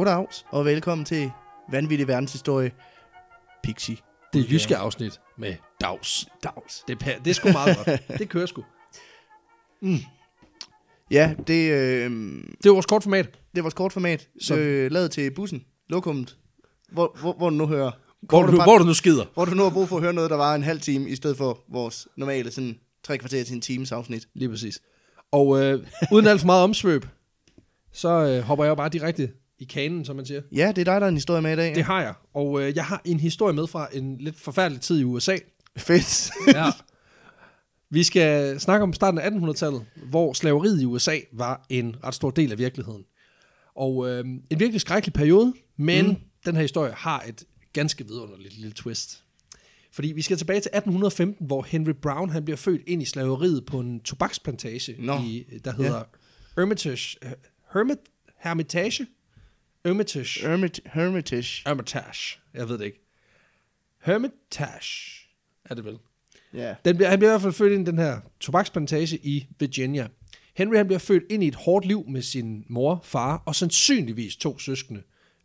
Goddags, og velkommen til Vanvittig Verdenshistorie, Pixie. Det er jyske afsnit med dags. Dags. Det er, det er sgu meget godt. Det kører sgu. Ja, det, øh, Det er vores kortformat. det er vores kortformat, Så- øh, lavet til bussen, lokummet, hvor, hvor, hvor du nu hører. Hvor du, og hvor du nu skider. hvor du nu har brug for at høre noget, der var en halv time, i stedet for vores normale sådan tre kvarter til en times afsnit. Lige præcis. Og øh, uden alt for meget omsvøb, så øh, hopper jeg bare direkte i kanen, som man siger. Ja, det er dig, der er en historie med i dag. Det har jeg. Og øh, jeg har en historie med fra en lidt forfærdelig tid i USA. Fedt. Ja. Vi skal snakke om starten af 1800-tallet, hvor slaveriet i USA var en ret stor del af virkeligheden. Og øh, en virkelig skrækkelig periode, men mm. den her historie har et ganske vidunderligt lille twist. Fordi vi skal tilbage til 1815, hvor Henry Brown han bliver født ind i slaveriet på en tobaksplantage, Nå. i, der hedder Hermitage. øh, Hermit, Hermitage? Hermitage. Hermit, Hermitage. Hermitage. Jeg ved det ikke. Hermitage er det vel. Ja. Den bliver, han bliver i hvert fald født ind i den her tobaksplantage i Virginia. Henry han bliver født ind i et hårdt liv med sin mor, far og sandsynligvis to søskende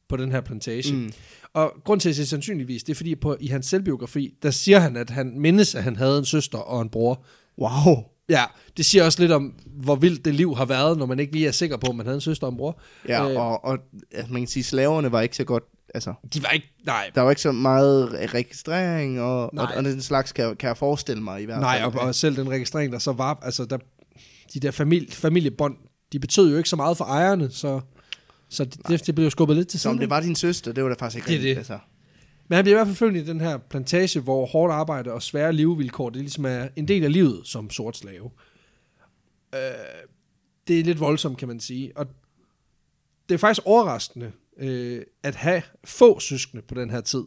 på den her plantage. Mm. Og grund til at sige sandsynligvis, det er fordi på, i hans selvbiografi, der siger han, at han mindes, at han havde en søster og en bror. Wow. Ja, det siger også lidt om, hvor vildt det liv har været, når man ikke lige er sikker på, om man havde en søster og en bror. Ja, Øh. og, og altså, man kan sige, slaverne var ikke så godt, altså, De var ikke, nej, der var ikke så meget re- registrering, og, og, Nej. og den slags kan, kan jeg forestille mig i hvert Nej, fald. og, og selv den registrering, der så var, altså der, de der familie, familiebånd, de betød jo ikke så meget for ejerne, så, så det, det, det blev skubbet lidt til siden. det var din søster, det var da faktisk ikke Det rigtigt. det. Altså. Men han bliver i hvert fald født i den her plantage, hvor hårdt arbejde og svære levevilkår, det ligesom er en del af livet som sort slave. Øh, det er lidt voldsomt, kan man sige. Og det er faktisk overraskende øh, at have få søskende på den her tid.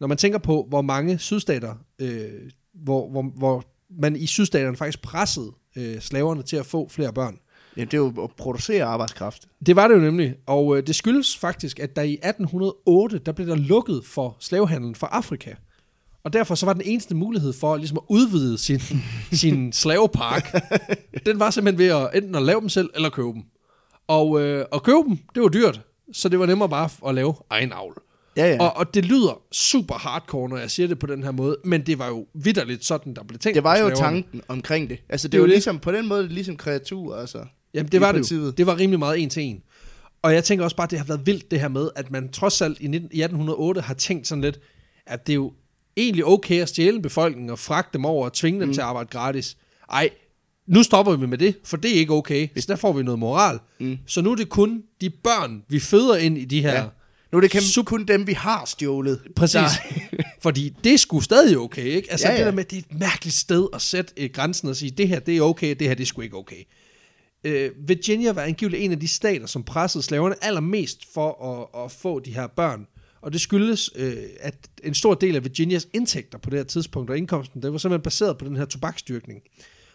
Når man tænker på, hvor mange sydstater, øh, hvor, hvor, hvor man i sydstaterne faktisk pressede øh, slaverne til at få flere børn. Jamen, det er jo at producere arbejdskraft. Det var det jo nemlig, og øh, det skyldes faktisk, at der i 1808, der blev der lukket for slavehandlen fra Afrika. Og derfor så var den eneste mulighed for ligesom at udvide sin, sin slavepark, den var simpelthen ved at enten at lave dem selv, eller købe dem. Og øh, at købe dem, det var dyrt, så det var nemmere bare at lave egen avl. Ja, ja. Ja. Og, og det lyder super hardcore, når jeg siger det på den her måde, men det var jo vidderligt sådan, der blev tænkt det var jo slaverne. tanken omkring det. Altså, det, Det var jo det. ligesom, på den måde, ligesom kreatur, altså. Jamen, det var det jo. Det var rimelig meget en til en. Og jeg tænker også bare, at det har været vildt det her med, at man trods alt i 19 i 1808 har tænkt sådan lidt, at det er jo egentlig okay at stjæle en befolkning og fragte dem over og tvinge dem mm. til at arbejde gratis. Ej, nu stopper vi med det, for det er ikke okay. Hvis der får vi noget moral. Mm. Så nu er det kun de børn, vi føder ind i de her... Ja. Nu er det Sup- kun dem, vi har stjålet. Præcis. Der- Fordi det sgu stadig okay, ikke? Altså Ja, ja, ja. ja. det der med, det er et mærkeligt sted at sætte øh, grænsen og sige, det her det er okay, det her det er sgu ikke okay. Øh, Virginia var angiveligt en af de stater, som pressede slaverne allermest for at, at få de her børn. Og det skyldes, øh, at en stor del af Virginias indtægter på det her tidspunkt og indkomsten, det var simpelthen baseret på den her tobaksdyrkning.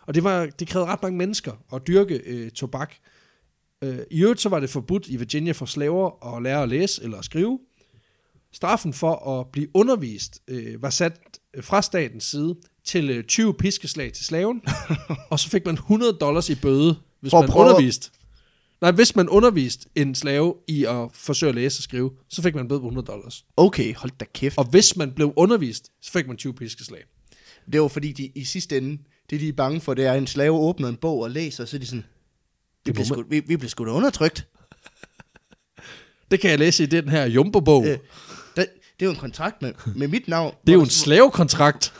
Og det, var, det krævede ret mange mennesker at dyrke øh, tobak. Øh, I øvrigt så var det forbudt i Virginia for slaver at lære at læse eller at skrive. Straffen for at blive undervist øh, var sat øh, fra statens side til øh, 20 piskeslag til slaven, og så fik man 100 dollars i bøde, hvis at man prøve- underviste. Nej, hvis man underviste en slave i at forsøge at læse og skrive, så fik man bøde på 100 dollars. Okay, hold da kæft. Og hvis man blev undervist, så fik man 20 piskeslag. Det var fordi, de i sidste ende, det de er bange for, det er, at en slave åbner en bog og læser, så er de sådan, vi bliver, sgu, vi, vi bliver sgu da undertrykt. Det kan jeg læse i den her Jumbo-bog. Øh, det, det er jo en kontrakt med, med mit navn. Det er jo en slavekontrakt.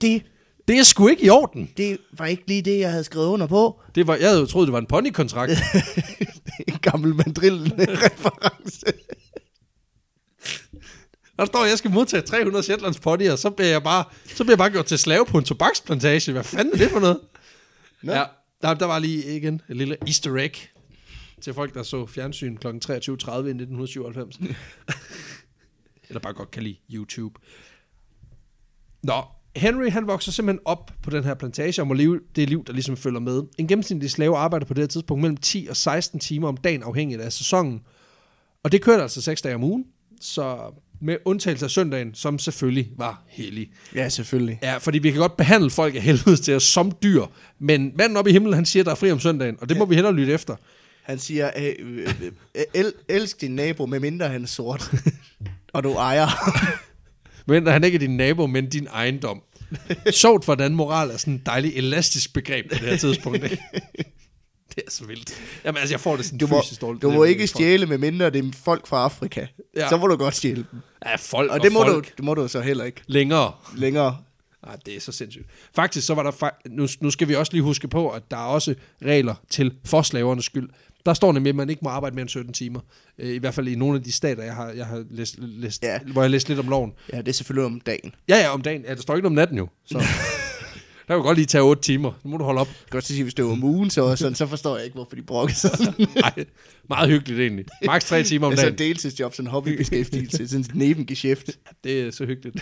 det, Det er sgu ikke i orden. det var ikke lige det, jeg havde skrevet under på. Det var, jeg havde jo troet, det var en ponykontrakt. En gammel mandrill-reference. Der står, at jeg skal modtage 300 Shetlands pony, og så bliver jeg bare, så bliver jeg bare gjort til slave på en tobaksplantage. Hvad fanden er det for noget? Nå. Ja, der, der var lige igen et lille easter egg til folk, der så fjernsyn kl. 23.30 i 1997. Eller bare godt kan lide YouTube. Nå, Henry han vokser simpelthen op på den her plantage og må leve det liv, der ligesom følger med. En gennemsnitlig slave arbejder på det her tidspunkt mellem 10 og 16 timer om dagen, afhængigt af sæsonen. Og det kørte altså 6 dage om ugen, så med undtagelse af søndagen, som selvfølgelig var hellig. Ja, selvfølgelig. Ja, fordi vi kan godt behandle folk af helvede til os som dyr, men manden oppe i himlen, han siger, der er fri om søndagen, og det må vi hellere lytte efter. Han siger, øh, el, elsk din nabo, medmindre han er sort. og du ejer. Men han er ikke din nabo, men din ejendom. Sjovt, hvordan moral er sådan et dejligt elastisk begreb på det her tidspunkt. Ikke? Det er så vildt. Jamen altså, jeg får det sådan Du må, fysisk dårligt. du må ikke stjæle, medmindre det er folk fra Afrika. Ja. Så må du godt stjæle dem. Ja, folk Og det må, du, folk. det må du så heller ikke Længere. længere. Nej, det er så sindssygt. Faktisk, så var der... Fa- nu, nu skal vi også lige huske på, at der er også regler til for slavernes skyld. Der står nemlig, at man ikke må arbejde mere end 17 timer. Øh, I hvert fald i nogle af de stater, jeg har, jeg har læst, læst Ja. hvor jeg har læst lidt om loven. Ja, det er selvfølgelig om dagen. Ja, ja, om dagen. Ja, der står ikke om natten jo. Så. der kan godt lige tage 8 timer. Nu må du holde op. Jeg kan godt sige, hvis det var om ugen, så, sådan, så forstår jeg ikke, hvorfor de brokker sig. sådan. Nej, meget hyggeligt egentlig. Max 3 timer om Altså dagen. en deltidsjob, sådan en hobbybeskæftigelse, sådan et nebengeschæft. Det er så hyggeligt.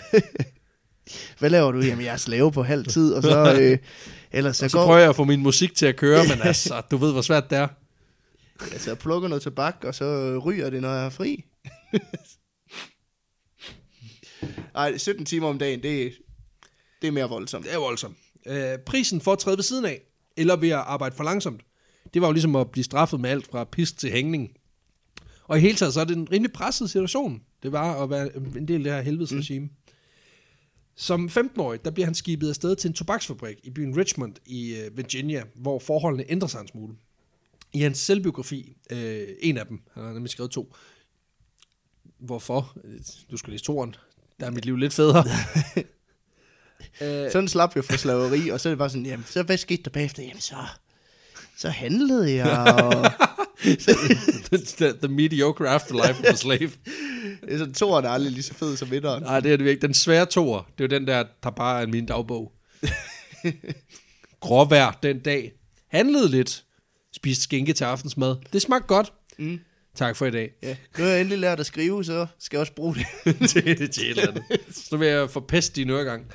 Hvad laver du? Jamen, jeg er slave på halv tid, og så... Øh, ellers så, Så går prøver jeg at få min musik til at køre, men altså, du ved, hvor svært det er. Altså, jeg plukker noget tobak, og så ryger det, når jeg er fri. Ej, 17 timer om dagen, det, er- det er mere voldsomt. Det er voldsomt. Øh, prisen for at træde ved siden af, eller ved at arbejde for langsomt, det var jo ligesom at blive straffet med alt fra pist til hængning. Og i hele taget, så er det en rimelig presset situation. Det var at være en del af det her helvedesregime. Mm. Som 15-årig, der bliver han skibet afsted til en tobaksfabrik i byen Richmond i øh, Virginia, hvor forholdene ændrer sig en smule. I hans selvbiografi, øh, en af dem, han har nemlig skrevet to. Hvorfor? Øh, Du skal læse toren. Der er mit liv lidt federe. øh, Sådan slap jeg for slaveri, og så er det bare sådan, jamen, så hvad skete der bagefter? Jamen, så, så handlede jeg, og the, the, the mediocre afterlife of a slave. det er sådan, toeren er aldrig lige så fed som etteren. Nej, det er det virkelig. Den svære toer, det er jo den der, der bare er min dagbog. Gråvejr den dag. Handlede lidt. Spiste skinke til aftensmad. Det smagte godt. Mm. Tak for i dag. Ja. Nu har jeg endelig lært at skrive, så skal jeg også bruge det. er til et eller andet. Så vil jeg forpeste din øregang.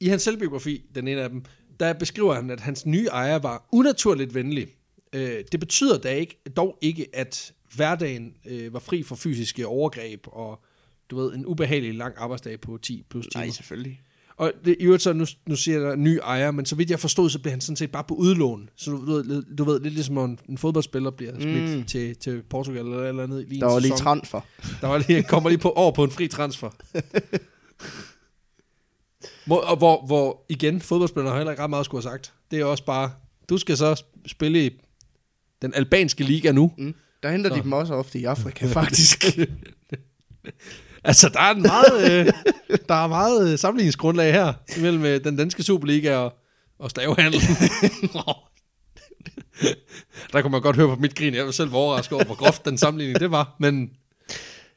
I hans selvbiografi, den ene af dem, der beskriver han, at hans nye ejer var unaturligt venlig. Øh, det betyder da ikke, dog ikke, at hverdagen øh, var fri for fysiske overgreb og du ved, en ubehagelig lang arbejdsdag på 10 plus timer. Nej, selvfølgelig. Og det, i øvrigt så, nu, nu siger jeg der ny ejer, men så vidt jeg forstod, så blev han sådan set bare på udlån. Så du ved, du ved lidt ligesom en, en fodboldspiller bliver smidt mm. til, til Portugal eller eller andet. Lige Der var lige transfer. Der var lige, kommer lige på over på en fri transfer. hvor, og hvor, hvor igen, fodboldspillere har heller ikke ret meget at skulle have sagt. Det er også bare, du skal så spille i den albanske liga nu. Mm. Der henter Så. de dem også ofte i Afrika, faktisk. Altså, der er en meget, øh, der er meget øh, sammenligningsgrundlag her mellem øh, den danske Superliga og, og slavehandel. der kunne man godt høre på mit grin. Jeg var selv overrasket over, hvor groft den sammenligning det var. Men, men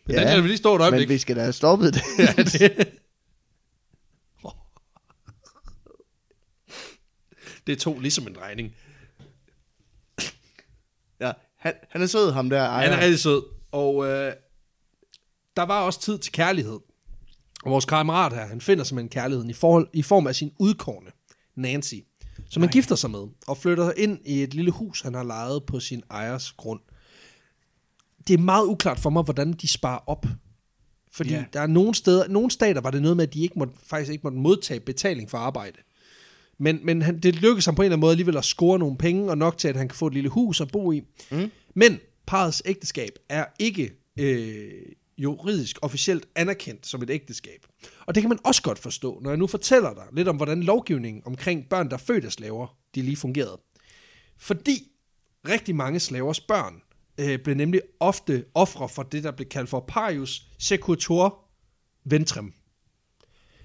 ja, den lader vi lige stå et men øjeblik. vi skal da have stoppet det. Ja, det. det tog ligesom en regning. ja, han, han er sød, ham der ejer. Han er rigtig sød. Og øh, der var også tid til kærlighed. Og vores kammerat her, han finder simpelthen kærligheden i, forhold, i form af sin udkårne, Nancy, som han gifter sig med, og flytter ind i et lille hus, han har lejet på sin ejers grund. Det er meget uklart for mig, hvordan de sparer op. Fordi yeah. der er nogle steder, nogle stater var det noget med, at de ikke måtte, faktisk ikke måtte modtage betaling for arbejde. Men, men han, det lykkedes ham på en eller anden måde alligevel at score nogle penge, og nok til, at han kan få et lille hus at bo i. Mm. Men parrets ægteskab er ikke øh, juridisk officielt anerkendt som et ægteskab. Og det kan man også godt forstå, når jeg nu fortæller dig lidt om, hvordan lovgivningen omkring børn, der er født af slaver, de lige fungerede. Fordi rigtig mange slavers børn øh, blev nemlig ofte ofre for det, der blev kaldt for parius secutor ventrem.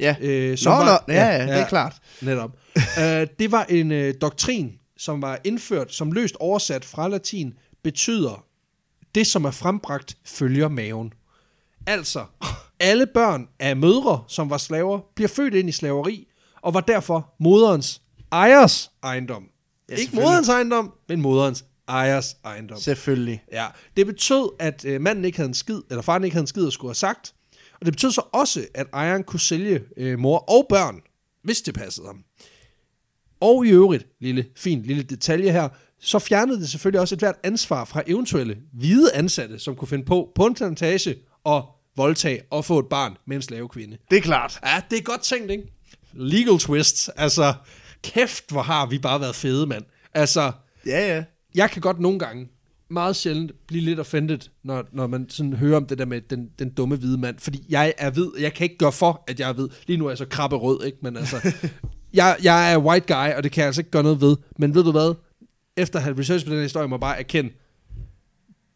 Ja. Øh, Nå, nå, ja, ja, det er klart. Netop. uh, det var en uh, doktrin, som var indført, som løst oversat fra latin, betyder, det som er frembragt, følger maven. Altså, alle børn af mødre, som var slaver, bliver født ind i slaveri, og var derfor moderens ejers ejendom. Ja, Ikke moderens ejendom, men moderens ejers ejendom. Selvfølgelig. Ja, det betød, at øh, manden ikke havde en skid, eller faren ikke havde en skid at skulle have sagt. Og det betød så også, at ejeren kunne sælge øh, mor og børn, hvis det passede ham. Og i øvrigt, lille, fin lille detalje her, så fjernede det selvfølgelig også et hvert ansvar fra eventuelle hvide ansatte, som kunne finde på på en plantage og voldtage og få et barn med en slavekvinde. Det er klart. Ja, det er godt tænkt, ikke? Legal twists. Altså, kæft, hvor har vi bare været fede, mand. Altså, Ja, ja. Jeg kan godt nogle gange, meget sjældent, blive lidt offended, når, når man sådan hører om det der med den, den dumme hvide mand. Fordi jeg er hvid, jeg kan ikke gøre for, at jeg er hvid. Lige nu er jeg så krabbe rød, ikke? Men altså, jeg, jeg er white guy, og det kan jeg altså ikke gøre noget ved. Men ved du hvad? Efter at have research på den her historie, må jeg bare erkende,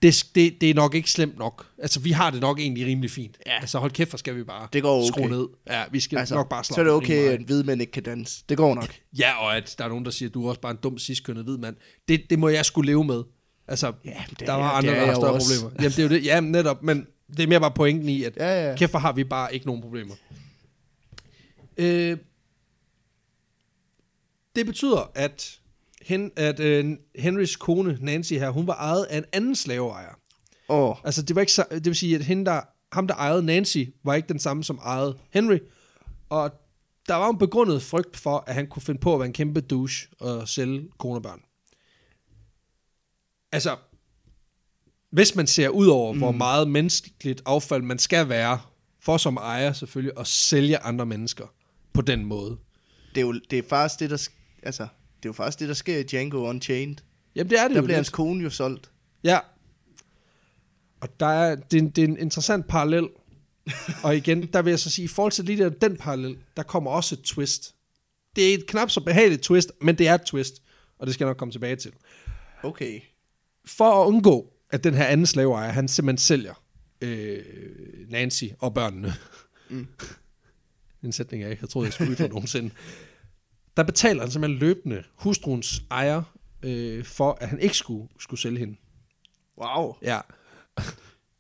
det, det, det er nok ikke slemt nok. Altså, vi har det nok egentlig rimelig fint. Ja. Altså, hold kæft, for skal vi bare Det går okay. skrue ned. Ja, vi skal altså, nok bare så slappe er det okay, at hvide mænd ikke kan danse. Det går nok. Ja, og at der er nogen, der siger, at du er også bare en dum, sidstkønnet hvid mand. Det, det må jeg skulle leve med. Altså, Ja, det der er- var andre, er der har større også. problemer. Jamen, det er jo det. Ja, netop. Men det er mere bare pointen i, at Ja, ja. kæft, hvor har vi bare ikke nogen problemer. Øh, det betyder, at, hen, at øh, Henrys kone, Nancy her, hun var ejet af en anden slaveejer. Åh, Altså, det var ikke det vil sige, at hende, der, ham, der ejede Nancy, var ikke den samme, som ejede Henry. Og der var en begrundet frygt for, at han kunne finde på at være en kæmpe douche og sælge kone og børn. Altså, hvis man ser ud over, mm. hvor meget menneskeligt affald man skal være, for som ejer selvfølgelig, at sælge andre mennesker på den måde. det er jo det er faktisk det, der... Altså, det er jo faktisk det, der sker i Django Unchained. Jamen, det er det Der jo bliver lidt. hans kone jo solgt. Ja. Og der er, det, er en, det er en interessant parallel. og igen, der vil jeg så sige, i forhold til lige der, den parallel, der kommer også et twist. Det er et knap så behageligt twist, men det er et twist. Og det skal jeg nok komme tilbage til. Okay. For at undgå, at den her anden slaveejer, han simpelthen sælger øh, Nancy og børnene. Mm. en sætning, jeg ikke havde troet, jeg skulle ytre nogensinde. Der betaler han simpelthen løbende hustruens ejer, øh, for at han ikke skulle, skulle sælge hende. Wow. Ja.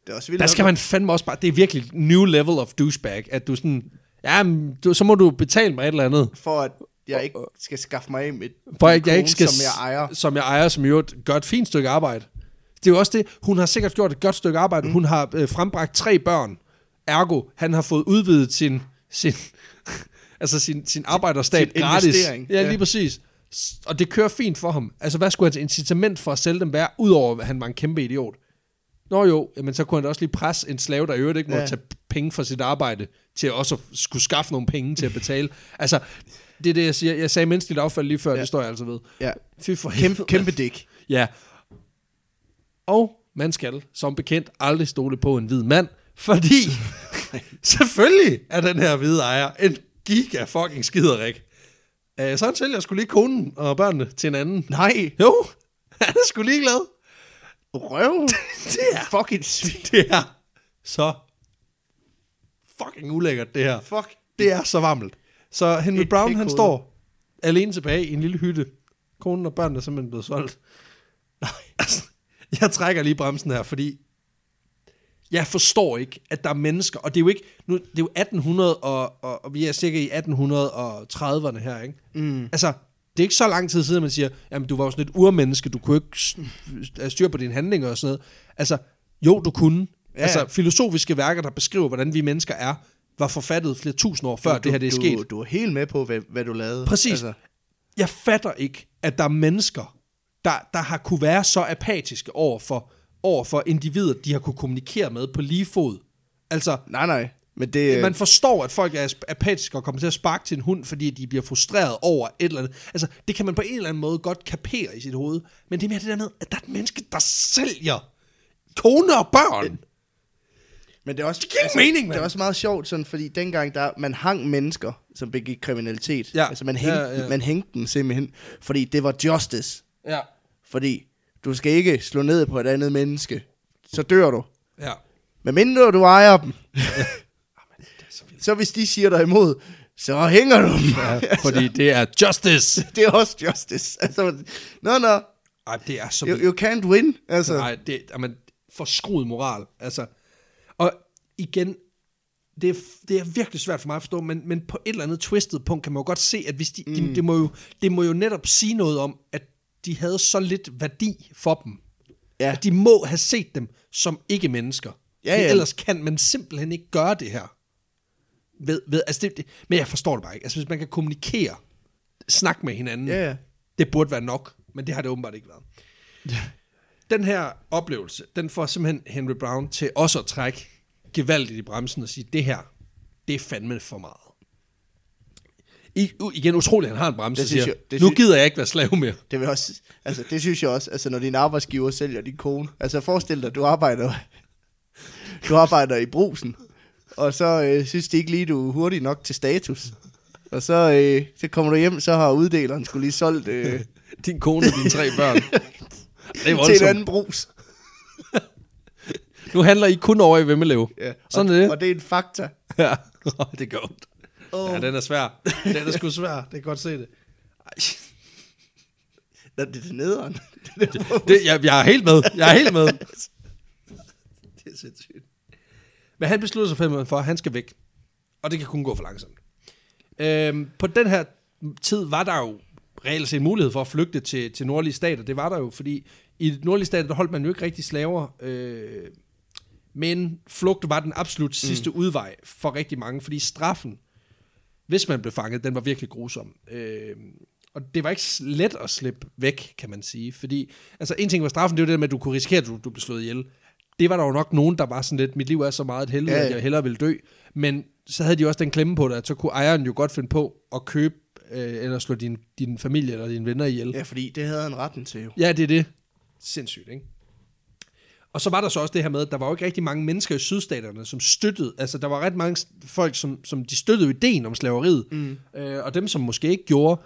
Det er også vildt. Der skal man fandme også bare, det er virkelig new level of douchebag, at du sådan, ja, du, så må du betale mig et eller andet, For at jeg ikke skal skaffe mig af med for at jeg ikke skal, som jeg ejer. som jeg ejer, som jo gør et fint stykke arbejde. Det er jo også det, hun har sikkert gjort et godt stykke arbejde, mm. hun har øh, frembragt tre børn, ergo, han har fået udvidet sin, sin, altså sin, sin arbejderstab sin gratis. Ja, lige Ja. præcis. Og det kører fint for ham. Altså, hvad skulle hans incitament for at sælge dem være, udover at han var en kæmpe idiot? Nå jo, men så kunne han da også lige presse en slave, der i øvrigt ikke må ja. Tage penge for sit arbejde, til også at skulle skaffe nogle penge til at betale. altså, det er det, jeg siger. Jeg sagde menneskeligt affald lige før, ja. Det står jeg altså ved. Ja. Fy for Kæmpe, kæmpe dæk. Ja. Og man skal, som bekendt, aldrig stole på en hvid mand, fordi selvfølgelig er den her hvide ejer en giga fucking skiderik. Uh, så han sælger skulle lige konen og børnene til en anden. Nej. Jo, han er sgu ligeglad. Røv. Det er, Fucking svin. det er så fucking ulækkert, det her. Fuck. Det er så varmt. Så Henry Et Brown, han står alene tilbage i en lille hytte. Konen og børnene er simpelthen blevet solgt. Nej. Altså, jeg trækker lige bremsen her, fordi jeg forstår ikke, at der er mennesker, og det er jo ikke, nu, det er jo 1800, og, og, og vi er cirka i 1830'erne her, ikke? Mm. Altså, det er ikke så lang tid siden, man siger, jamen du var jo sådan et urmenneske, du kunne ikke s- have styr på dine handlinger og sådan noget. Altså, jo, du kunne. Ja. Ja. Altså, filosofiske værker, der beskriver, hvordan vi mennesker er, var forfattet flere tusind år før du, det her det er du, sket. Du er helt med på, hvad, hvad du lavede. Præcis. Altså. Jeg fatter ikke, at der er mennesker, der, der har kunne være så apatiske over for, over for individer, de har kunne kommunikere med på lige fod. Altså, Nej, nej. Men det... man forstår, at folk er apatiske og kommer til at sparke til en hund, fordi de bliver frustreret over et eller andet. Altså, det kan man på en eller anden måde godt kapere i sit hoved. Men det er mere det der med, at der er et menneske, der sælger kone og børn. Men det er også, Det giver ikke mening, Det mand. er også meget sjovt, sådan, fordi dengang der, man hang mennesker, som begik kriminalitet. Ja. Altså man hængte, Ja, ja. man hængte dem simpelthen, fordi det var justice. Ja. Fordi du skal ikke slå ned på et andet menneske. Så dør du. Ja. Men mindre du ejer dem. så hvis de siger dig imod, så hænger du dem. ja. Fordi det er justice. det er også justice. Altså, no, no, Ej, det er så you, you can't win. Altså, Nej, det er man, forskruet moral. Altså, og igen, det er, det er virkelig svært for mig at forstå, men, men på et eller andet twistet punkt kan man jo godt se, at hvis de, mm. de, det, må jo, det må jo netop sige noget om, at de havde så lidt værdi for dem. Ja. At de må have set dem som ikke mennesker. Ja, ja. Ellers kan man simpelthen ikke gøre det her. Ved, ved, altså det, det, men jeg forstår det bare ikke. Altså hvis man kan kommunikere, snakke med hinanden, Ja, ja. det burde være nok, men det har det åbenbart ikke været. Den her oplevelse, den får simpelthen Henry Brown til også at trække gevaldigt i bremsen og sige, det her, det er fandme for meget. I, igen utroligt, han har en bremse, Det siger, jeg- det nu synes- gider jeg ikke være slave mere. Det vil også, altså det synes jeg også, altså når din arbejdsgiver sælger din kone. Altså forestil dig, du arbejder, du arbejder i brusen, og så øh, synes de ikke lige, du er hurtig nok til status. Og så, øh, så kommer du hjem, så har uddeleren skulle lige solgt øh, Din kone og dine tre børn. Det er til en anden brus. Nu handler I kun over i Vemmelev. Ja. Sådan og, er det. Og det er en fakta. Ja, det gør ondt. Oh. Ja, den er svær. Den er sgu svær. Det kan godt se det. Ej, Nå, det er det nederen. det jeg, jeg er helt med. Jeg er helt med. Det er sindssygt. Men han beslutter sig for, at han skal væk. Og det kan kun gå for langsomt. Øhm, på den her tid var der jo reelt set en mulighed for at flygte til, til nordlige stater. Det var der jo, fordi i nordlige stater, der holdt man jo ikke rigtig slaver. Øh, men flugt var den absolut sidste mm. udvej for rigtig mange, fordi straffen, hvis man blev fanget, den var virkelig grusom. Øh, og det var ikke let at slippe væk, kan man sige. Fordi, altså en ting var straffen, det var det der med, at du kunne risikere, at du, du blev slået ihjel. Det var der jo nok nogen, der var sådan lidt, mit liv er så meget et helvede, Ja, ja, at jeg hellere ville dø. Men så havde de også den klemme på det, at så kunne ejeren jo godt finde på at købe, øh, eller slå din, din familie eller dine venner ihjel. ja, fordi det havde han retten til jo. Ja, det er det. Sindssygt, ikke? Og så var der så også det her med, at der var jo ikke rigtig mange mennesker i sydstaterne, som støttede, altså der var ret mange folk, som, som de støttede ideen om slaveriet, mm. øh, og dem, som måske ikke gjorde,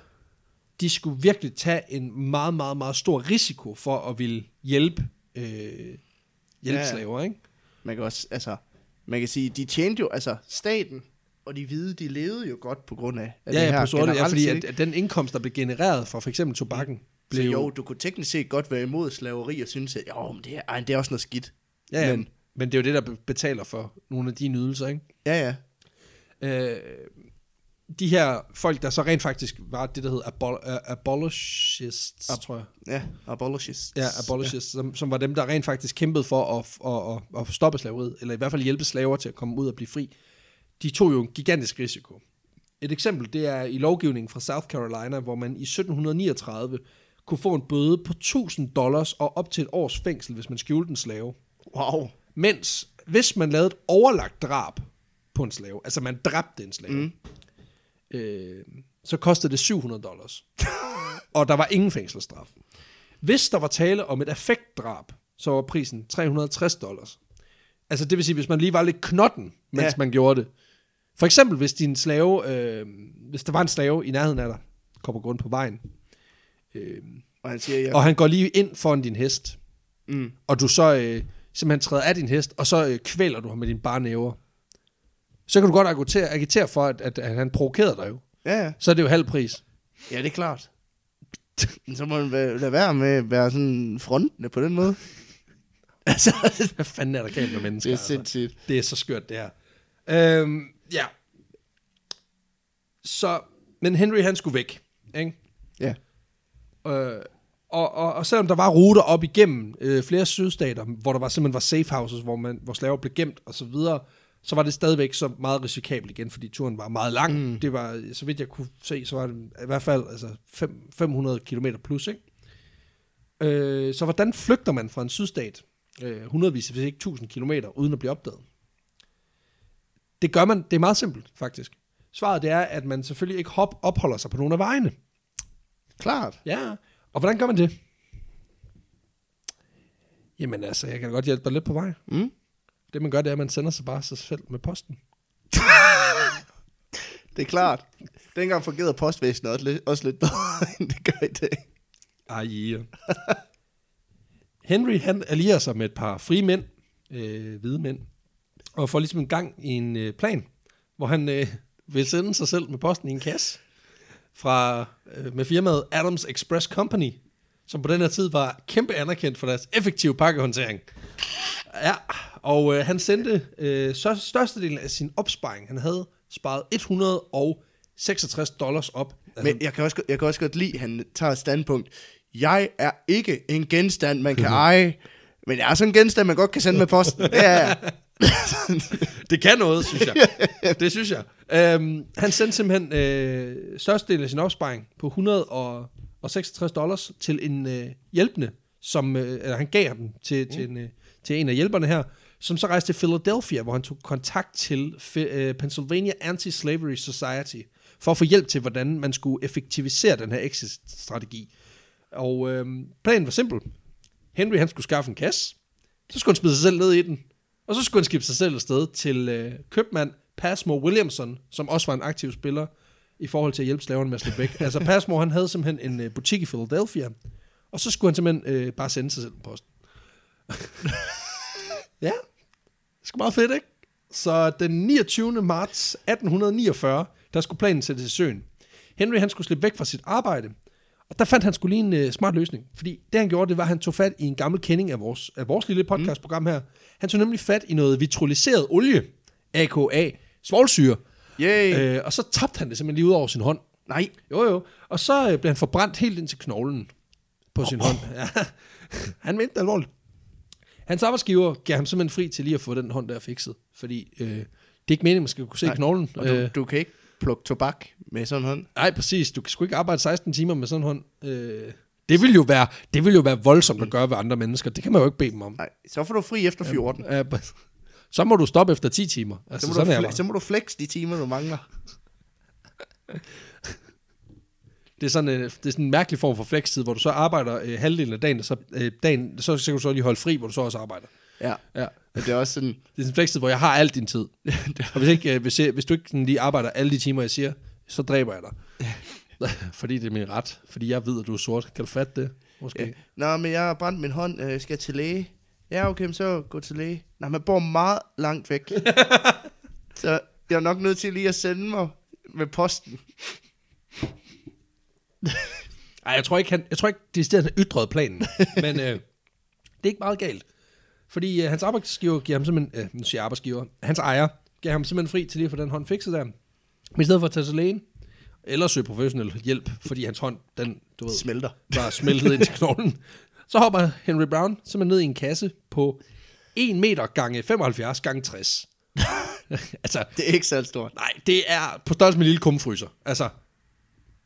de skulle virkelig tage en meget, meget, meget stor risiko for at ville hjælpe, øh, hjælpe Ja. ja. slaver, ikke? Man kan også, altså, man kan sige, de tjente jo, altså staten og de hvide, de levede jo godt på grund af, af Ja, det ja, her på sorte, ja, fordi at, at den indkomst, der blev genereret fra for eksempel tobakken, blev Så jo, du kunne teknisk set godt være imod slaveri og synes, at jo, men det, er, ej, det er også noget skidt. ja, ja, men- men, det er jo det, der be- betaler for nogle af de nydelser, ikke? Ja, ja. øh, de her folk, der så rent faktisk var det, der hed abol- uh, abolishists, Ab- tror jeg. Ja, abolitions. Ja, abolishists, ja. Som, som var dem, der rent faktisk kæmpede for at, at, at, at stoppe slaveriet, eller i hvert fald hjælpe slaver til at komme ud og blive fri. De tog jo en gigantisk risiko. Et eksempel, det er i lovgivningen fra South Carolina, hvor man i 1739 kunne få en bøde på 1000 dollars og op til et års fængsel, hvis man skjulte en slave. Wow. Mens hvis man lavede et overlagt drab på en slave, altså man dræbte en slave, mm. øh, så kostede det 700 dollars. og der var ingen fængselsstraf. Hvis der var tale om et affektdrab, så var prisen 360 dollars. Altså det vil sige, hvis man lige var lidt knotten, mens Ja. man gjorde det. For eksempel, hvis din slave, øh, hvis der var en slave i nærheden af dig, kommer rundt på vejen, øh, Og han siger, ja. og han går lige ind foran din hest, Mm. og du så øh, simpelthen træder af din hest, og så øh, kvæler du ham med dine bare næver, så kan du godt agitere, agitere for, at, at, at han provokerede dig jo. Ja, ja. Så er det jo halv pris. Ja, det er klart. Så må man lade være med at være sådan frontende på den måde. altså, Hvad fanden er der galt med mennesker? det er altså? sindssygt. Det er så skørt, det her. Øhm, ja. Så, men Henry han skulle væk, ikke? Øh, og, og, og selvom der var ruter op igennem øh, flere sydstater, hvor der var simpelthen var safe houses, hvor, man, hvor slaver blev gemt og så videre, så var det stadigvæk så meget risikabelt igen, fordi turen var meget lang. Mm. Det var, så vidt jeg kunne se, så var det i hvert fald altså fem, 500 km plus, ikke? Øh, så hvordan flygter man fra en sydstat, øh, hundredvis, hvis ikke 1000 km, uden at blive opdaget? Det gør man, det er meget simpelt, faktisk. Svaret det er, at man selvfølgelig ikke hop, opholder sig på nogle af vejene. Klart. Ja, og hvordan gør man det? Jamen altså, jeg kan godt hjælpe dig lidt på vej. Mm. Det man gør, det er, at man sender sig bare sig selv med posten. Det er klart. Dengang fungerede postvæsenet også lidt, også lidt bedre, end det gør i dag. Ej, yeah. Henry, han allierer sig med et par frie mænd, øh, hvide mænd, og får ligesom en gang i en øh, plan, hvor han øh, vil sende sig selv med posten i en kasse fra, øh, med firmaet Adams Express Company, som på den her tid var kæmpe anerkendt for deres effektive pakkehåndtering. Ja, og øh, han sendte øh, så størstedelen af sin opsparing. Han havde sparet 166 dollars op. Altså, Men jeg kan, også, jeg kan også godt lide, at han tager et standpunkt. Jeg er ikke en genstand, man kan eje, men jeg er sådan en genstand, man godt kan sende med posten. Er jeg. Det kan noget, synes jeg. det synes jeg. Øhm, han sendte simpelthen øh, størstedelen af sin opsparing på 166 dollars til en øh, hjælpende, som, øh, eller han gav dem til, mm. til, en, øh, til en af hjælperne her, som så rejste til Philadelphia, hvor han tog kontakt til øh, Pennsylvania Anti-Slavery Society, for at få hjælp til, hvordan man skulle effektivisere den her exit-strategi. Og øh, planen var simpel. Henry han skulle skaffe en kasse, så skulle han smide sig selv ned i den, og så skulle han skifte sig selv afsted til øh, købmand Passmore Williamson, som også var en aktiv spiller i forhold til at hjælpe slaverne med at slippe væk. altså Passmore han havde simpelthen en øh, butik i Philadelphia, og så skulle han simpelthen øh, bare sende sig selv på posten. ja, det skulle meget fedt, ikke? Så den 29. marts 1849, der skulle planen sættes i søen. Henry han skulle slippe væk fra sit arbejde, og der fandt han skulle lige en uh, smart løsning. Fordi det han gjorde, det var, at han tog fat i en gammel kending af vores, af vores lille podcastprogram her. Han tog nemlig fat i noget vitraliseret olie, aka svovlsyre. Yay. Øh, og så tabte han det simpelthen lige ud over sin hånd. Nej. Jo, jo. Og så øh, blev han forbrændt helt ind til knoglen på sin oh. hånd. Ja. han mente det alvorligt. Hans arbejdsgiver gav ham simpelthen fri til lige at få den hånd der fikset. Fordi øh, det er ikke meningen, man skal kunne se Nej. knoglen. Og du, Øh, du kan ikke plukke tobak med sådan en hånd. Nej, præcis. Du kan sgu ikke arbejde 16 timer med sådan en hånd. Øh, det vil jo være, det vil jo være voldsomt at gøre ved andre mennesker. Det kan man jo ikke bede dem om. Nej, så får du fri efter 14. Ja, så må du stoppe efter 10 timer. Altså, Så må, sådan du fle- så må du flex de timer, du mangler. Det er sådan, øh, det er sådan en mærkelig form for flekstid, hvor du så arbejder øh, halvdelen af dagen, og så, øh, dagen, så, så kan du så lige holde fri, hvor du så også arbejder. Ja. Ja. Men det er også sådan, Det er sådan flekstid, hvor jeg har alt din tid. og hvis, ikke, øh, hvis, jeg, hvis du ikke sådan lige arbejder alle de timer, jeg siger, så dræber jeg dig. fordi det er min ret. Fordi jeg ved, at du er sort. Kan du fatte det? Måske. ja. Nå, men jeg har brændt min hånd, øh, skal jeg til læge? Ja, okay, så gå til læge. Nej, man bor meget langt væk. så jeg er nok nødt til lige at sende mig med posten. Ej, jeg tror ikke, han, jeg tror ikke, det er stedet, han ytrede planen. men øh, det er ikke meget galt. Fordi øh, hans arbejdsgiver giver ham simpelthen, øh, nu siger jeg arbejdsgiver, hans ejer gav ham simpelthen fri til lige få den hånd fikset der. Men i stedet for at tage til lægen, eller søge professionel hjælp, fordi hans hånd, den, du ved, Smelter. var smeltet ind til knoglen, så hopper Henry Brown simpelthen ned i en kasse på 1 meter gange 75 gange 60. altså, Det er ikke så stort. Nej, det er på størrelse med en lille kummefryser. Altså,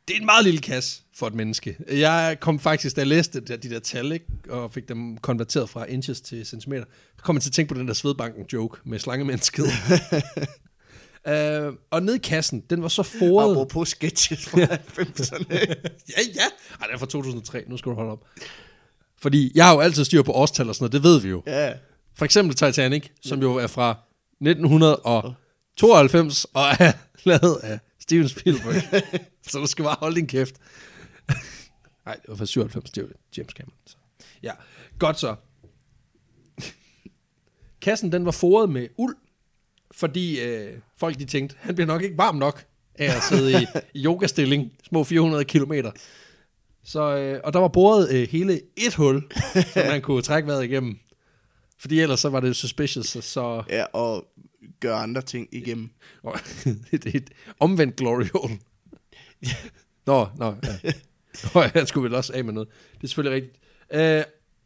det er en meget lille kasse for et menneske. Jeg kom faktisk, da jeg læste de der, de der tal, ikke, og fik dem konverteret fra inches til centimeter, så kom jeg til at tænke på den der svedbanken-joke med slangemennesket. uh, og nede i kassen, den var så foret... Apropos sketches fra 90'erne. ja, ja. Ej, den er fra 2003. Nu skal du holde op. Fordi jeg har jo altid styr på årstal og sådan noget, det ved vi jo. ja. For eksempel Titanic, som jo er fra 1992 og er lavet af Steven Spielberg. så du skal bare holde din kæft. Nej, det var fra 97, det var James Cameron. Så. Ja, godt så. Kassen, den var foret med uld, fordi øh, folk de tænkte, han bliver nok ikke varm nok af at sidde i, i yogastilling, små 400 kilometer. Så, øh, og der var boret øh, hele et hul, som man kunne trække vejret igennem. Fordi ellers så var det suspicious, så- ja, og gøre andre ting igennem. det er et omvendt glory hole. Nå, nå, ja. Nå, jeg skulle vel også af med noget. Det er selvfølgelig rigtigt. Øh,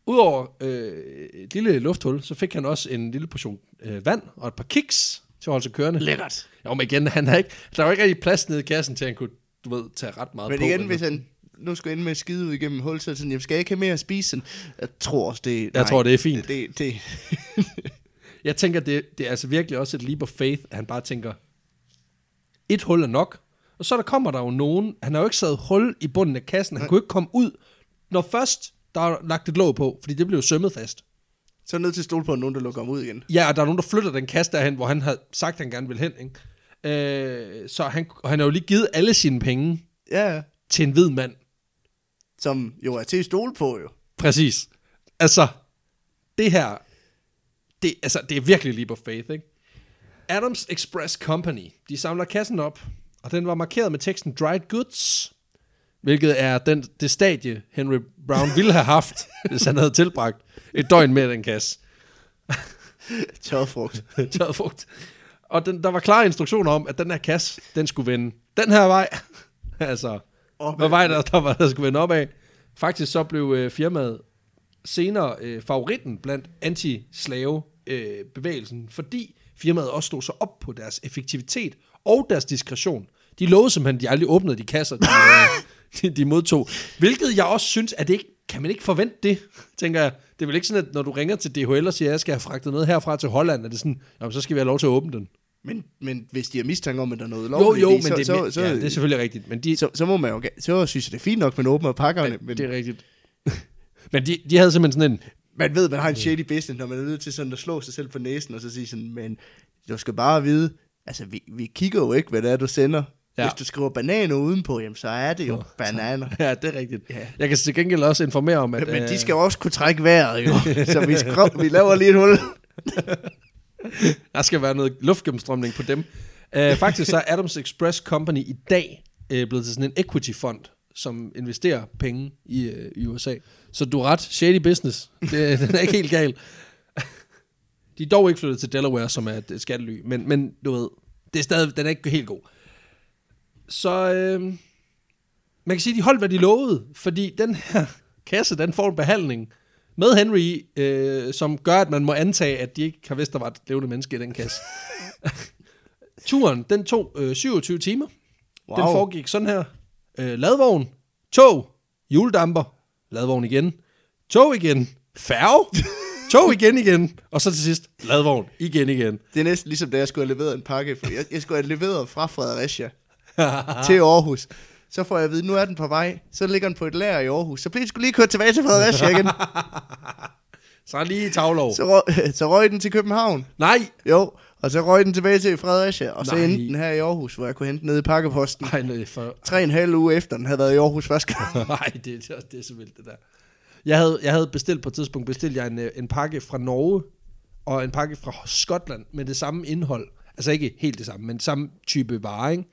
Udover øh, et lille lufthul, så fik han også en lille portion øh, vand og et par kiks til at holde sig kørende. Lækkert. Jo, men igen, han har ikke, der var ikke rigtig plads nede i kassen til, at han kunne, du ved, tage ret meget Men på. igen, eller- hvis han nu skal ind med at skide ud igennem hul, så det sådan, jeg skal ikke have mere at spise. Sådan, jeg tror også, det Jeg tror, det er fint. Det, det, Jeg tænker, det, det er altså virkelig også et leap of faith, at han bare tænker, et hul er nok. Og så der kommer der jo nogen, han har jo ikke sat hul i bunden af kassen, han kunne ikke komme ud, når først der er lagt et låg på, fordi det blev sømmet fast. så er nødt til at stole på, at nogen, der lukker ham ud igen. Ja, og der er nogen, der flytter den kasse derhen, hvor han har sagt, at han gerne vil hen. Ikke? Øh, så han, og han har jo lige givet alle sine penge Ja, ja. til en hvid mand. som jo er til at stole på, jo. Præcis. Altså, det her, det, altså, det er virkelig leap of faith, ikke? Adams Express Company, de samler kassen op, og den var markeret med teksten Dried Goods, hvilket er den, det stadie, Henry Brown ville have haft, hvis han havde tilbragt et døgn med den kasse. Tørret frugt. Og den, der var klare instruktioner om, at den her kasse, den skulle vende den her vej. altså, Opad. hvad vej der, der, var, der skulle vende opad. Faktisk så blev øh, firmaet senere øh, favoritten blandt anti-slave-bevægelsen, øh, fordi firmaet også stod så op på deres effektivitet og deres diskretion. De lovede simpelthen, at de aldrig åbnede de kasser, de, øh, de, de modtog. Hvilket jeg også synes, at det ikke kan man ikke forvente det, tænker jeg. Det er vel ikke sådan, at når du ringer til DHL og siger, at jeg skal have fragtet noget herfra til Holland, er det sådan, jamen, så skal vi have lov til at åbne den. Men, men hvis de har mistanke om, at der er noget Jo, lovligt jo, i, men så, det, så, så, ja, det er selvfølgelig rigtigt. Men de, så, så, må man jo, så synes jeg, det er fint nok, at man åbner pakkerne, ja, men det er rigtigt. men de, de havde simpelthen sådan en, man ved, man har en shady business, når man er nødt til sådan at slå sig selv på næsen, og så sige sådan, men du skal bare vide, altså vi, vi kigger jo ikke, hvad det er, du sender. Ja. Hvis du skriver bananer udenpå, jamen så er det jo bananer. ja, det er rigtigt. Ja. Jeg kan til gengæld også informere om, at... Men øh, de skal jo også kunne trække vejret, jo. så vi, skrub, vi laver lige et hul. Der skal være noget luftgennemstrømning på dem. Uh, faktisk så er Adams Express Company i dag uh, blevet til sådan en equity-fond, som investerer penge i, uh, i USA. Så du er ret. Shady business. Det, den er ikke helt gal. De er dog ikke flyttet til Delaware, som er et skattely. Men, men du ved, det er stadig, den er ikke helt god. Så øh, man kan sige, at de holdt, hvad de lovede. Fordi den her kasse, den får en behandling med Henry, øh, som gør, at man må antage, at de ikke har vidst, der var et levende menneske i den kasse. Turen, den tog øh, 27 timer. Wow. Den foregik sådan her. Øh, ladvogn, tog, juledamper, ladvogn igen, tog igen, færge, tog igen igen, og så til sidst, ladvogn, igen igen. Det er næsten ligesom, da jeg skulle have leveret en pakke. For jeg, jeg skulle have leveret fra Fredericia til Aarhus. Så får jeg at vide, nu er den på vej. Så ligger den på et lager i Aarhus. Så den skulle lige kørt tilbage til Fredericia igen. Så lige taglov. Så røg, så røg den til København. Nej! Jo, og så røg den tilbage til Fredericia. Og så Nej. endte den her i Aarhus, hvor jeg kunne hente den nede i pakkeposten. Nej, nej, for... Tre en halv uge efter, den havde været i Aarhus første gang. Nej, det, det, er- det er så vildt, det der. Jeg havde, jeg havde bestilt på et tidspunkt, bestilt jeg en, øh, en pakke fra Norge, og en pakke fra Skotland med det samme indhold. Altså ikke helt det samme, men samme type vare, ikke?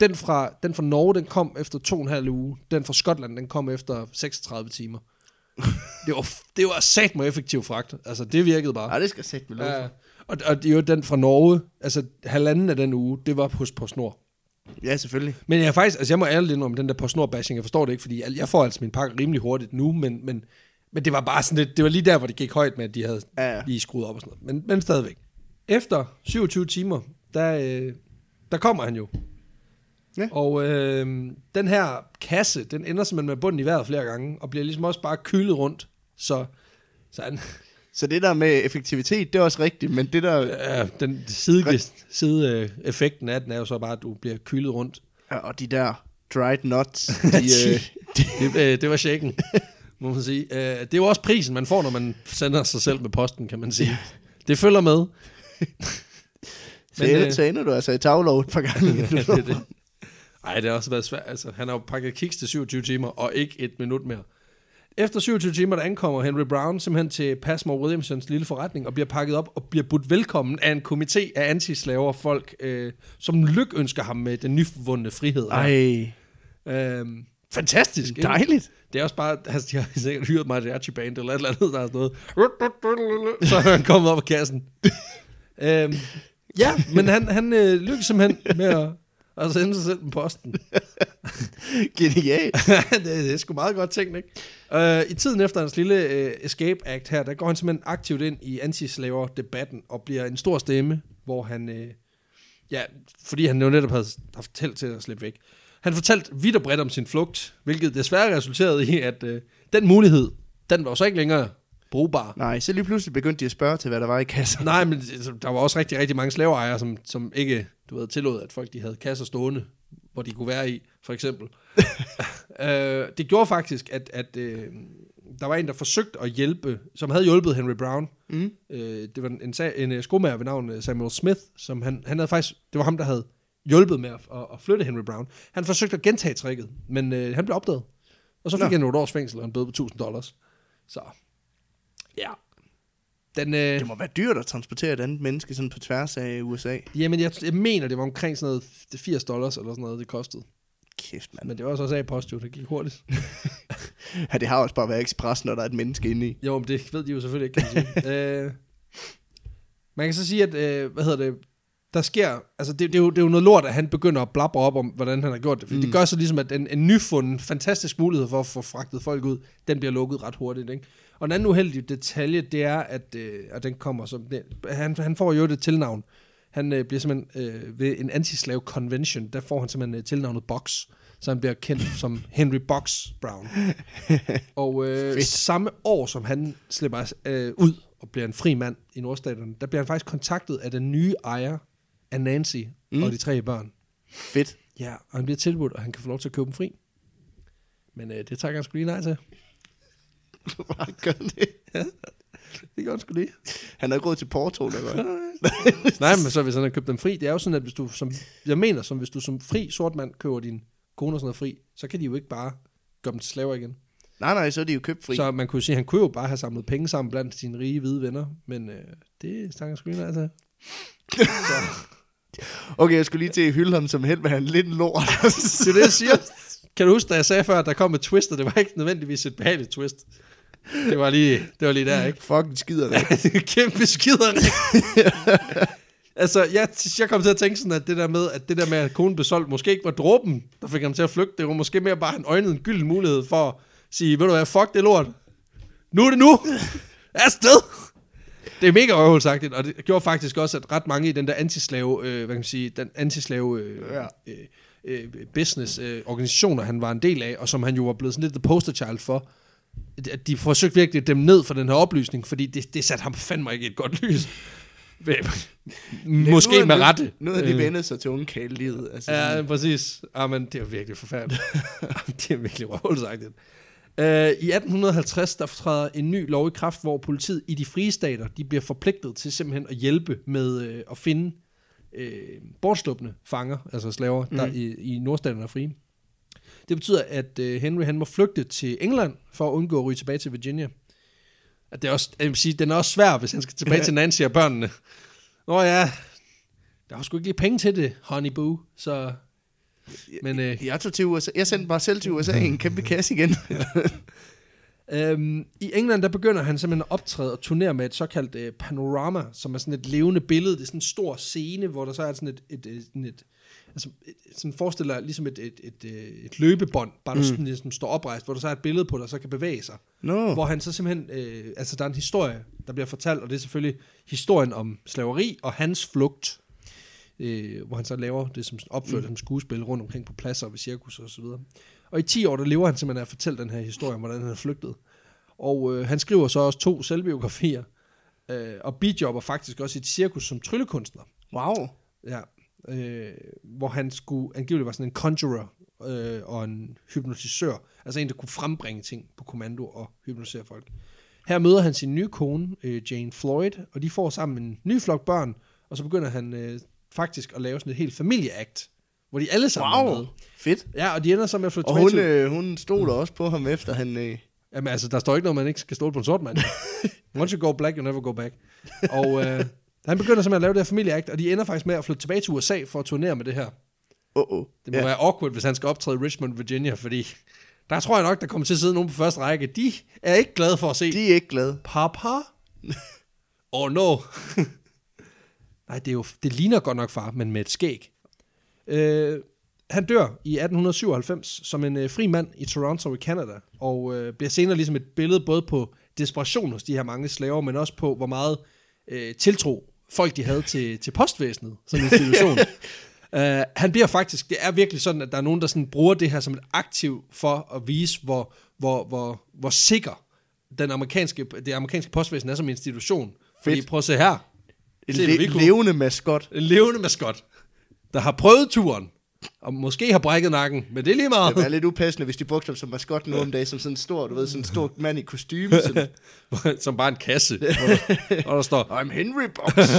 Den fra, den fra Norge, den kom efter to og en halv uge. Den fra Skotland, den kom efter 36 timer. det var, det var sat med effektiv fragt. Altså, det virkede bare. Nej, det skal sætte med lov Ja, og, og det er jo den fra Norge, altså halvanden af den uge, det var hos PostNord. Ja, selvfølgelig. Men jeg faktisk, altså jeg må ærligt indrømme, den der PostNord bashing, jeg forstår det ikke, fordi jeg, jeg får altså min pakke rimelig hurtigt nu, men, men, men det var bare sådan lidt, det var lige der, hvor det gik højt med, at de havde Ja, ja. lige skruet op og sådan noget. Men, men stadigvæk. Efter 27 timer, der, øh, der kommer han jo. Ja. Og øh, den her kasse, den ender simpelthen med bunden i vejret flere gange, og bliver ligesom også bare kylet rundt. Så, så han, Så det der med effektivitet, det er også rigtigt, men det der... øh, den side, side effekten af den er jo så bare, at du bliver kylet rundt. Ja, og de der dried nuts, de, øh, de, det, øh, det var shaken, må man sige. Øh, det er jo også prisen, man får, når man sender sig selv med posten, kan man sige. Det følger med. så, ender, øh, så ender du altså i taglov et par gange. Ja, det, det. Ej, det har også været svært. Altså, han har jo pakket kiks til 27 timer, og ikke et minut mere. Efter 27 timer, der ankommer Henry Brown simpelthen til Passmore Williamsons lille forretning, og bliver pakket op og bliver budt velkommen af en komité af antislaver folk, øh, som lykønsker ham med den nyvundne frihed. Ej, Øhm, fantastisk, ikke? dejligt. Det er også bare, altså, de har sikkert hyret mariachi band eller et eller andet, der er sådan noget. Så er han kommet op af kassen. øhm, ja, men han, han øh, lykkedes simpelthen med at, at sende sig selv på posten. Genialt. det, det er sgu meget godt tænkt, ikke? Uh, I tiden efter hans lille uh, escape act her, der går han simpelthen aktivt ind i antislaver-debatten og bliver en stor stemme, hvor han, uh, ja, fordi han jo netop havde, havde fortalt til at slippe væk. Han fortalte vidt og bredt om sin flugt, hvilket desværre resulterede i, at uh, den mulighed, den var jo så ikke længere brugbar. Nej, så lige pludselig begyndte de at spørge til, hvad der var i kassen. Nej, men altså, der var også rigtig, rigtig mange slaveejere, som, som ikke du ved, tillod, at folk de havde kasser stående, hvor de kunne være i, for eksempel. øh, det gjorde faktisk, at, at øh, der var en, der forsøgte at hjælpe, som havde hjulpet Henry Brown. Mm. Øh, det var en, en, øh, skomager ved navn øh, Samuel Smith, som han, han havde faktisk, det var ham, der havde hjulpet med at, at, at flytte Henry Brown. Han forsøgte at gentage tricket, men øh, han blev opdaget. Og så fik Nå. han et års fængsel og en bøde på 1000 dollars. Så, ja. Den, øh, Det må være dyrt at transportere et andet menneske sådan på tværs af USA. Jamen, jeg, jeg mener, det var omkring sådan noget 80 dollars eller sådan noget, det kostede. Kæft, mand. Men det var også også af post, jo. Det gik hurtigt. Ja, det har også bare været ekspres, når der er et menneske inde i. jo, men det ved de jo selvfølgelig ikke, kan man sige. øh, man kan så sige, at, øh, hvad hedder det, der sker, altså det, det, er jo, det er jo noget lort, at han begynder at blabbre op om, hvordan han har gjort det. Fordi mm. det gør så ligesom, at en, en nyfunden, fantastisk mulighed for at få fragtet folk ud, den bliver lukket ret hurtigt, ikke? Og en anden uheldig detalje, det er, at, øh, at den kommer som, det, han, han får jo det tilnavn. Han øh, bliver simpelthen, øh, ved en antislave convention, der får han simpelthen øh, tilnavnet Box. Så så han bliver kendt som Henry Box Brown. Og øh, Fedt. samme år, som han slipper øh, ud og bliver en fri mand i nordstaterne, der bliver han faktisk kontaktet af den nye ejer af Nancy mm. og de tre børn. Fedt. Ja, og han bliver tilbudt, og han kan få lov til at købe dem fri. Men øh, det tager han sgu lige nej til. Bare gør det. Det gør han sgu lige. Han har gået til Porto, der godt. Nej, men så hvis han har købt dem fri, det er jo sådan, at hvis du som, jeg mener, som hvis du som fri sort mand køber din kone og sådan noget fri, så kan de jo ikke bare gøre dem til slaver igen. Nej, nej, så er de jo købt fri. Så man kunne sige, at han kunne jo bare have samlet penge sammen blandt sine rige hvide venner, men øh, det snakker sgu ikke til. Okay, jeg skulle lige til at hylde ham som helt, men han er lidt en lort. Det er det, jeg siger. Kan du huske, da jeg sagde før, at der kom et twist, og det var ikke nødvendigvis et behageligt twist. Det var lige, det var lige der, ikke? Fucking skider det. Kæmpe skider. altså, jeg, jeg kom til at tænke sådan, at det der med, at det der med, at konen blev solgt, måske ikke var dråben, der fik ham til at flygte. Det var måske mere bare, at han øjnede en gylden mulighed for at sige, ved du hvad, fuck det lort. Nu er det nu. Afsted. Det er mega røvhulsagtigt, og det gjorde faktisk også, at ret mange i den der antislave, øh, hvad kan man sige, den antislave øh, Ja. øh, øh, business øh, organisationer, han var en del af, og som han jo var blevet sådan lidt the poster child for, at de forsøgte virkelig at dem ned for den her oplysning, fordi det, det satte ham fandme ikke et godt lys. Måske med rette. Nu har de Øh, vendet sig til ungkaldelivet. Altså, Ja, sådan- præcis. Ja, men det er virkelig forfærdeligt. det er virkelig røvelsagtigt. Uh, I 1850 der træder en ny lov i kraft, hvor politiet i de frie stater, de bliver forpligtet til simpelthen at hjælpe med uh, at finde uh, bortslupne fanger, altså slaver, mm. der i, i nordstaterne er frie. Det betyder, at uh, Henry han må flygte til England for at undgå at ryge tilbage til Virginia. At det er også, jeg vil sige, den er også svær, hvis han skal tilbage til Nancy og børnene. Nå ja, der var sgu ikke lige penge til det, honey boo, så... Men øh, Jeg tog til USA. Jeg sendte mig selv til USA i en kæmpe kasse igen. øhm, i England, der begynder han simpelthen at optræde og turnere med et såkaldt øh, panorama, som er sådan et levende billede. Det er sådan en stor scene, hvor der så er sådan et... et, et, sådan et altså, et, sådan forestiller ligesom et, et, et, et, et løbebånd, bare der sådan, ligesom står oprejst, hvor der så er et billede på, der så kan bevæge sig. Nå, Hvor han så simpelthen, øh, altså der er en historie, der bliver fortalt, og det er selvfølgelig historien om slaveri og hans flugt, øh, hvor han så laver det som opført mm. som skuespil rundt omkring på pladser ved cirkus og så videre. Og i 10 år, der lever han simpelthen af at fortælle den her historie om, hvordan han er flygtet. Og øh, han skriver så også to selvbiografier, øh, og bidjobber faktisk også i et cirkus som tryllekunstner. wow. Ja, øh, hvor han skulle angiveligt var sådan en conjurer øh, og en hypnotisør, altså en, der kunne frembringe ting på kommando og hypnotisere folk. Her møder han sin nye kone, øh, Jane Floyd, og de får sammen en ny flok børn, og så begynder han øh, faktisk at lave sådan et helt familieakt, hvor de alle sammen er Wow. med. Fedt. Ja, og de ender så med at flytte Og hun, øh, hun stoler også på ham efter han... Øh, Jamen altså, der står ikke noget, man ikke skal stole på en sort mand. Once you go black, you never go back. Og øh, han begynder simpelthen at lave det her familieakt, og de ender faktisk med at flytte tilbage til USA for at turnere med det her. oh, oh. Det må ja. være awkward, hvis han skal optræde i Richmond, Virginia, fordi der tror jeg nok, der kommer til at sidde nogen på første række. De er ikke glade for at se De er ikke glade. papa. oh no. Nej, det, er jo, det ligner godt nok far, men med et skæg. Øh, han dør i 1897 som en øh, fri mand i Toronto i Canada, og øh, bliver senere ligesom et billede både på desperation hos de her mange slaver, men også på, hvor meget øh, tiltro folk de havde til, til postvæsenet som institution. Uh, han bliver faktisk, det er virkelig sådan, at der er nogen, der sådan bruger det her som et aktiv for at vise, hvor, hvor, hvor, hvor sikker den amerikanske, det amerikanske postvæsen er som institution. Fordi Fedt. prøv at se her. En le- levende maskot. En levende maskot, der har prøvet turen, og måske har brækket nakken, men det er lige meget. Det er lidt upassende, hvis de brugte ham som maskot nu om dagen, som sådan en stor, du ved, sådan en stor mand i kostyme. Sådan, som bare en kasse, hvor der, hvor der står, I'm Henry Box.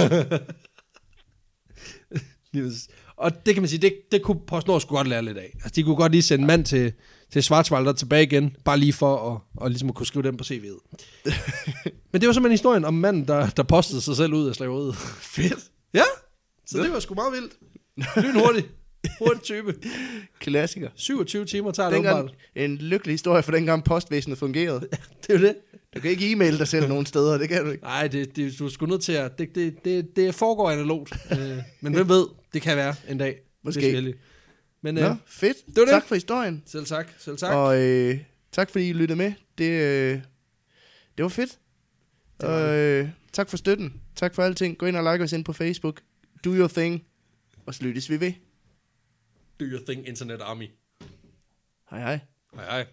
Og det kan man sige, det, det kunne PostNord skulle godt lære lidt af. Altså, de kunne godt lige sende en mand til, til Schwarzwalder tilbage igen, bare lige for at, og ligesom at kunne skrive dem på CV'et. Men det var simpelthen historien om manden, der, der postede sig selv ud af slaveriet. Fedt. Ja, så det var sgu meget vildt. Lyn hurtigt. Hurtig type. Klassiker. 27 timer tager det Dengang, åbenbart. en lykkelig historie for dengang postvæsenet fungerede. Det er jo det. Du kan ikke e-mail dig selv nogen steder, det kan du ikke. Nej, det, det, du er sgu nødt til at... Det, det, det, det foregår analogt. øh, men hvem ved, det kan være en dag. Måske. heldige. Men Nå, øh, fedt. var det. Tak for historien. selv tak. Selv tak. Og øh, tak fordi I lyttede med. Det, øh, det var fedt. Det var og øh, tak for støtten. Tak for alting. Gå ind og like os ind på Facebook. Do your thing. Og så lyttes vi ved. Do your thing, Internet Army. Hej hej. Hej hej.